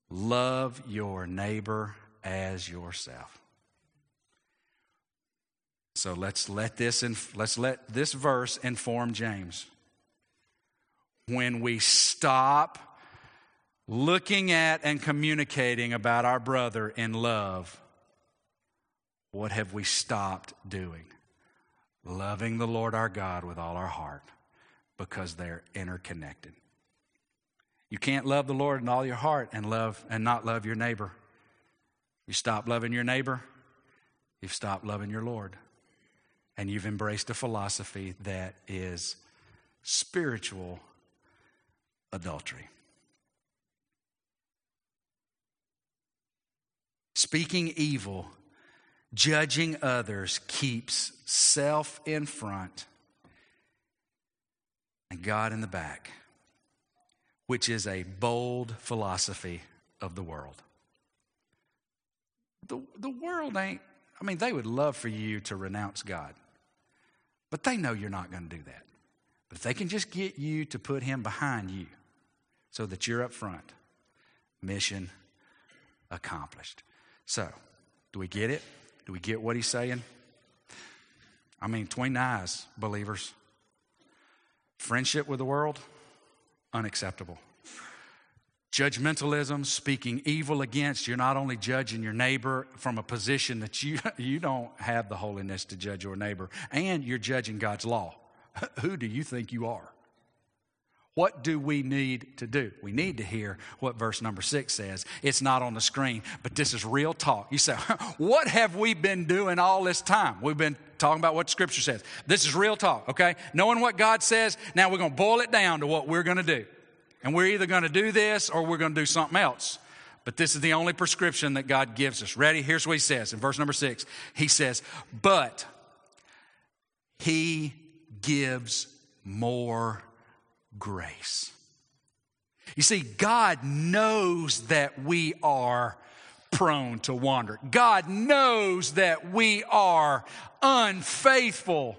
B: love your neighbor as yourself. So let's let this inf- let's let this verse inform James. When we stop looking at and communicating about our brother in love, what have we stopped doing? Loving the Lord our God with all our heart because they're interconnected. You can't love the Lord in all your heart and love and not love your neighbor. You stop loving your neighbor, you've stopped loving your Lord. And you've embraced a philosophy that is spiritual adultery. Speaking evil, judging others keeps self in front and God in the back which is a bold philosophy of the world. The, the world ain't, I mean, they would love for you to renounce God, but they know you're not going to do that. But if they can just get you to put Him behind you so that you're up front, mission accomplished. So, do we get it? Do we get what He's saying? I mean, the eyes, believers. Friendship with the world, unacceptable. Judgmentalism, speaking evil against, you're not only judging your neighbor from a position that you, you don't have the holiness to judge your neighbor, and you're judging God's law. Who do you think you are? What do we need to do? We need to hear what verse number six says. It's not on the screen, but this is real talk. You say, What have we been doing all this time? We've been talking about what Scripture says. This is real talk, okay? Knowing what God says, now we're going to boil it down to what we're going to do. And we're either going to do this or we're going to do something else. But this is the only prescription that God gives us. Ready? Here's what He says in verse number six He says, But He gives more grace. You see, God knows that we are prone to wander. God knows that we are unfaithful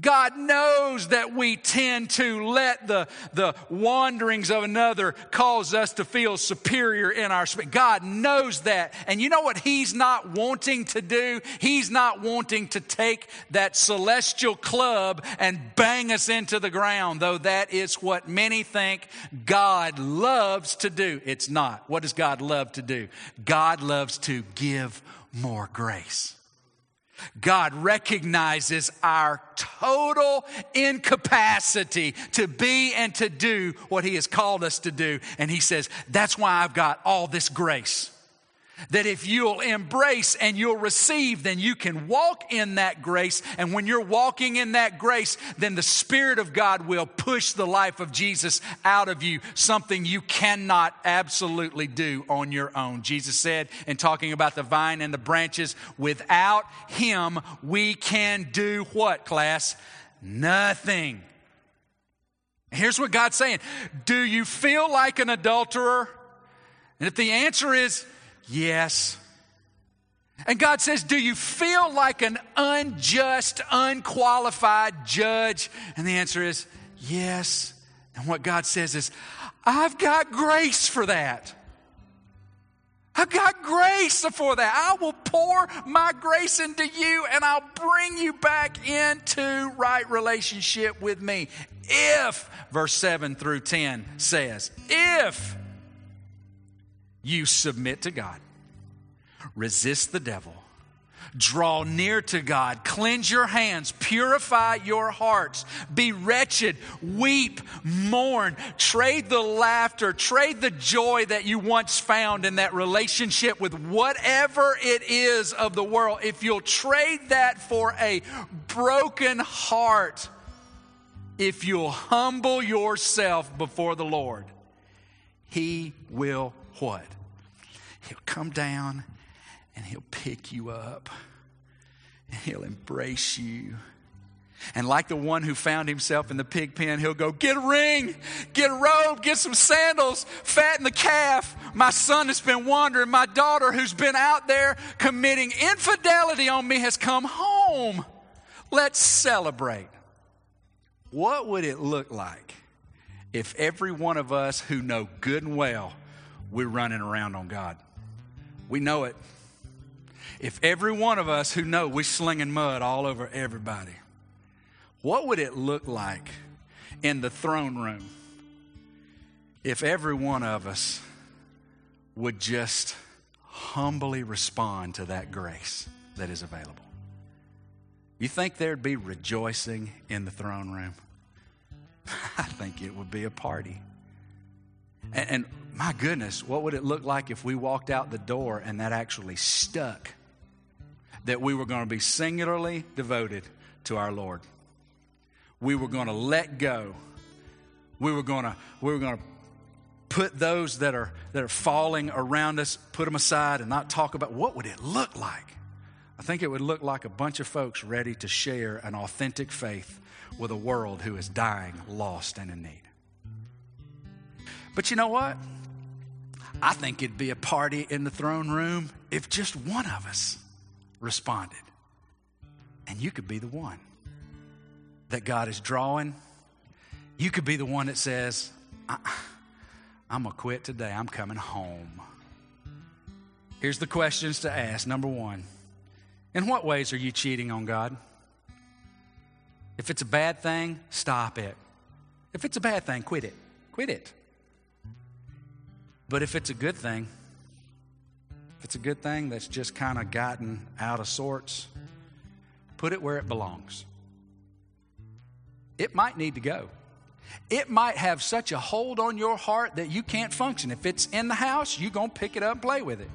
B: God knows that we tend to let the, the wanderings of another cause us to feel superior in our spirit. God knows that. And you know what He's not wanting to do? He's not wanting to take that celestial club and bang us into the ground, though that is what many think God loves to do. It's not. What does God love to do? God loves to give more grace. God recognizes our total incapacity to be and to do what He has called us to do. And He says, That's why I've got all this grace. That if you'll embrace and you'll receive, then you can walk in that grace. And when you're walking in that grace, then the Spirit of God will push the life of Jesus out of you, something you cannot absolutely do on your own. Jesus said, in talking about the vine and the branches, without Him, we can do what, class? Nothing. Here's what God's saying Do you feel like an adulterer? And if the answer is Yes. And God says, Do you feel like an unjust, unqualified judge? And the answer is yes. And what God says is, I've got grace for that. I've got grace for that. I will pour my grace into you and I'll bring you back into right relationship with me. If, verse 7 through 10 says, if you submit to God, resist the devil, draw near to God, cleanse your hands, purify your hearts, be wretched, weep, mourn, trade the laughter, trade the joy that you once found in that relationship with whatever it is of the world. If you'll trade that for a broken heart, if you'll humble yourself before the Lord, He will what? He'll come down and He'll pick you up and He'll embrace you. And like the one who found himself in the pig pen, he'll go, Get a ring, get a robe, get some sandals, fatten the calf. My son has been wandering. My daughter, who's been out there committing infidelity on me, has come home. Let's celebrate. What would it look like if every one of us who know good and well we're running around on God? We know it. If every one of us who know we're slinging mud all over everybody, what would it look like in the throne room if every one of us would just humbly respond to that grace that is available? You think there'd be rejoicing in the throne room? I think it would be a party. And, and my goodness, what would it look like if we walked out the door and that actually stuck? That we were going to be singularly devoted to our Lord. We were going to let go. We were going to, we were going to put those that are, that are falling around us, put them aside and not talk about what would it look like? I think it would look like a bunch of folks ready to share an authentic faith with a world who is dying, lost, and in need. But you know what? I think it'd be a party in the throne room if just one of us responded. And you could be the one that God is drawing. You could be the one that says, uh-uh, I, am going to quit today. I'm coming home. Here's the questions to ask. Number one In what ways are you cheating on God? If it's a bad thing, stop it. If it's a bad thing, quit it. Quit it. But if it's a good thing, if it's a good thing that's just kind of gotten out of sorts, put it where it belongs. It might need to go. It might have such a hold on your heart that you can't function. If it's in the house, you're going to pick it up and play with it.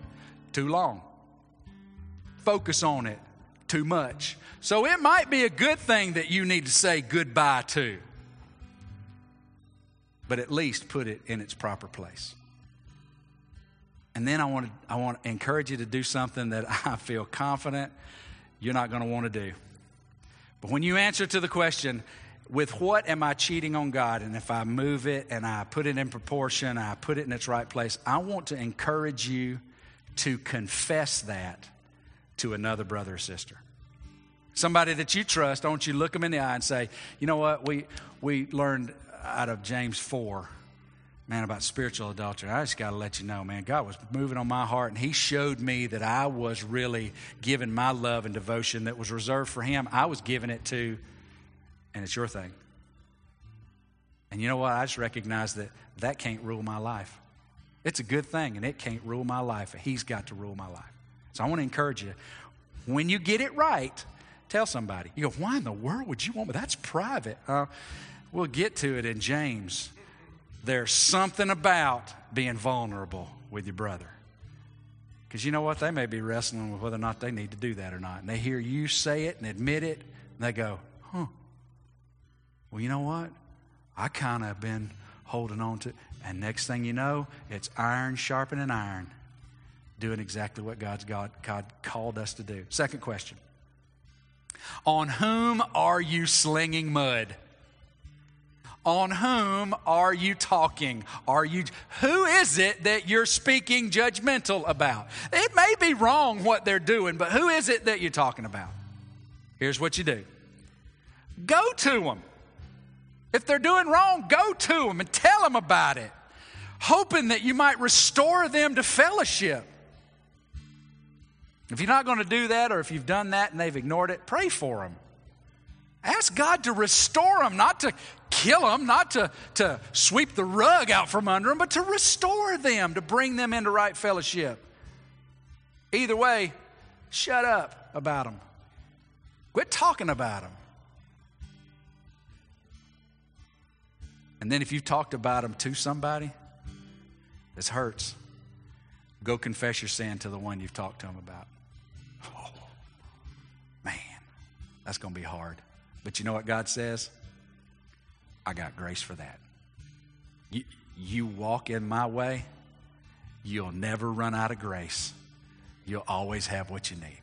B: Too long. Focus on it too much. So it might be a good thing that you need to say goodbye to. But at least put it in its proper place. And then I want to, I want to encourage you to do something that I feel confident you're not going to want to do. But when you answer to the question, with what am I cheating on God? And if I move it and I put it in proportion, I put it in its right place, I want to encourage you to confess that to another brother or sister. Somebody that you trust, want you look them in the eye and say, you know what, we, we learned out of James 4 man, about spiritual adultery. I just got to let you know, man, God was moving on my heart, and He showed me that I was really giving my love and devotion that was reserved for Him. I was giving it to, and it's your thing. And you know what? I just recognize that that can't rule my life. It's a good thing, and it can't rule my life. He's got to rule my life. So I want to encourage you When you get it right, tell somebody. You go, why in the world would you want me? That's private. Uh, we'll get to it in James. There's something about being vulnerable with your brother. Because you know what? They may be wrestling with whether or not they need to do that or not. And they hear you say it and admit it, and they go, huh. Well, you know what? I kind of been holding on to. And next thing you know, it's iron sharpening iron, doing exactly what God's God, God called us to do. Second question On whom are you slinging mud? On whom are you talking? Are you who is it that you're speaking judgmental about? It may be wrong what they're doing, but who is it that you're talking about? Here's what you do. Go to them. If they're doing wrong, go to them and tell them about it, hoping that you might restore them to fellowship. If you're not going to do that, or if you've done that and they've ignored it, pray for them. Ask God to restore them, not to kill them, not to, to sweep the rug out from under them, but to restore them, to bring them into right fellowship. Either way, shut up about them. Quit talking about them. And then if you've talked about them to somebody, this hurts. Go confess your sin to the one you've talked to them about. Oh, man, that's going to be hard. But you know what God says? I got grace for that. You, you walk in my way, you'll never run out of grace. You'll always have what you need.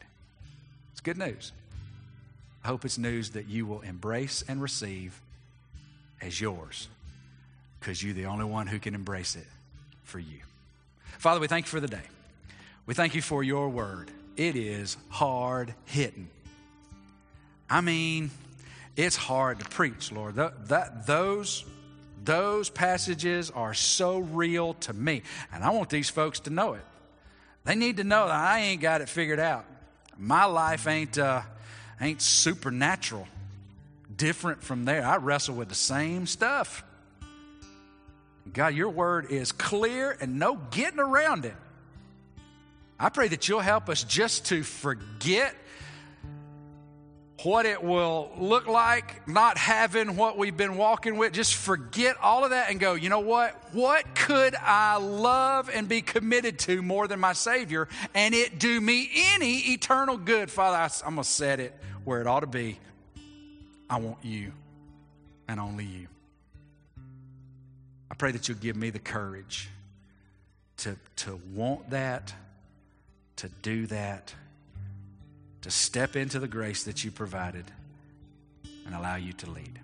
B: It's good news. I hope it's news that you will embrace and receive as yours because you're the only one who can embrace it for you. Father, we thank you for the day. We thank you for your word. It is hard hitting. I mean, it's hard to preach, Lord. That, those, those passages are so real to me. And I want these folks to know it. They need to know that I ain't got it figured out. My life ain't, uh, ain't supernatural, different from there. I wrestle with the same stuff. God, your word is clear and no getting around it. I pray that you'll help us just to forget what it will look like not having what we've been walking with. Just forget all of that and go, you know what? What could I love and be committed to more than my Savior and it do me any eternal good? Father, I, am going to set it where it ought to be. I want you and only you. I pray that you'll give me the courage to, to want that, to do that to step into the grace that you provided and allow you to lead.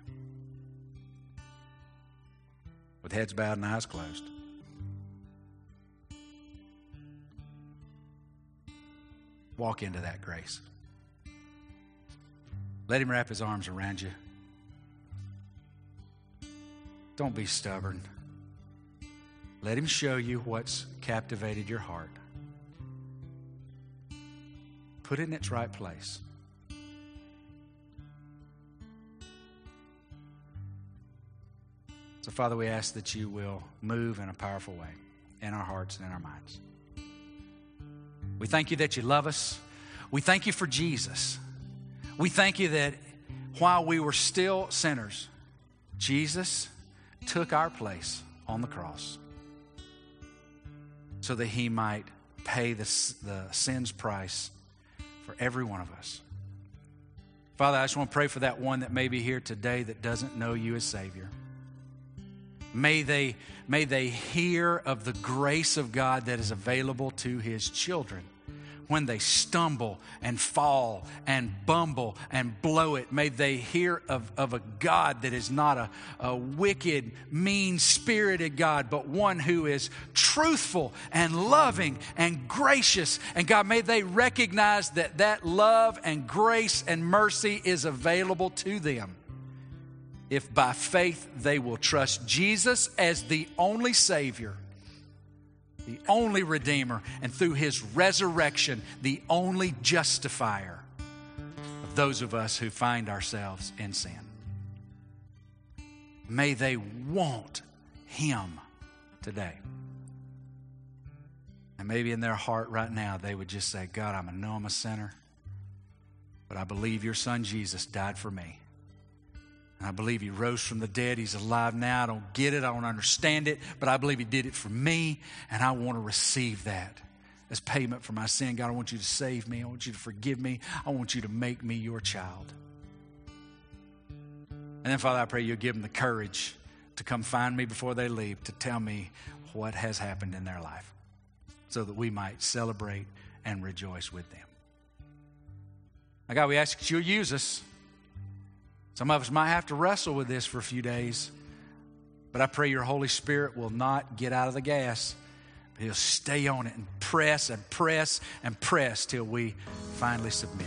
B: With heads bowed and eyes closed. Walk into that grace. Let him wrap his arms around you. Don't be stubborn. Let him show you what's captivated your heart. Put it in its right place. So, Father, we ask that you will move in a powerful way in our hearts and in our minds. We thank you that you love us. We thank you for Jesus. We thank you that while we were still sinners, Jesus took our place on the cross so that he might pay the, the sin's price for every one of us. Father, I just want to pray for that one that may be here today that doesn't know you as Savior. May they, may they hear of the grace of God that is available to His children when they stumble and fall and bumble and blow it. May they hear of, of a God that is not a, a wicked, mean spirited God, but one who is truthful and loving and gracious. And God, may they recognize that that love and grace and mercy is available to them if by faith they will trust Jesus as the only Savior the only Redeemer, and through His resurrection, the only justifier of those of us who find ourselves in sin. May they want Him today. And maybe in their heart right now, they would just say, God, I know I'm a sinner. But I believe your son Jesus died for me. I believe he rose from the dead. He's alive now. I don't get it. I don't understand it. But I believe he did it for me. And I want to receive that as payment for my sin. God, I want you to save me. I want you to forgive me. I want you to make me your child. And then, Father, I pray you'll give them the courage to come find me before they leave to tell me what has happened in their life so that we might celebrate and rejoice with them. Now, God, we ask that you'll use us. Some of us might have to wrestle with this for a few days, but I pray your Holy Spirit will not get out of the gas. He'll stay on it and press and press and press till we finally submit.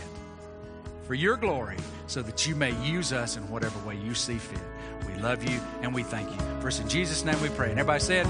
B: For your glory, so that you may use us in whatever way you see fit. We love you and we thank you. First, in Jesus' name we pray. And everybody said,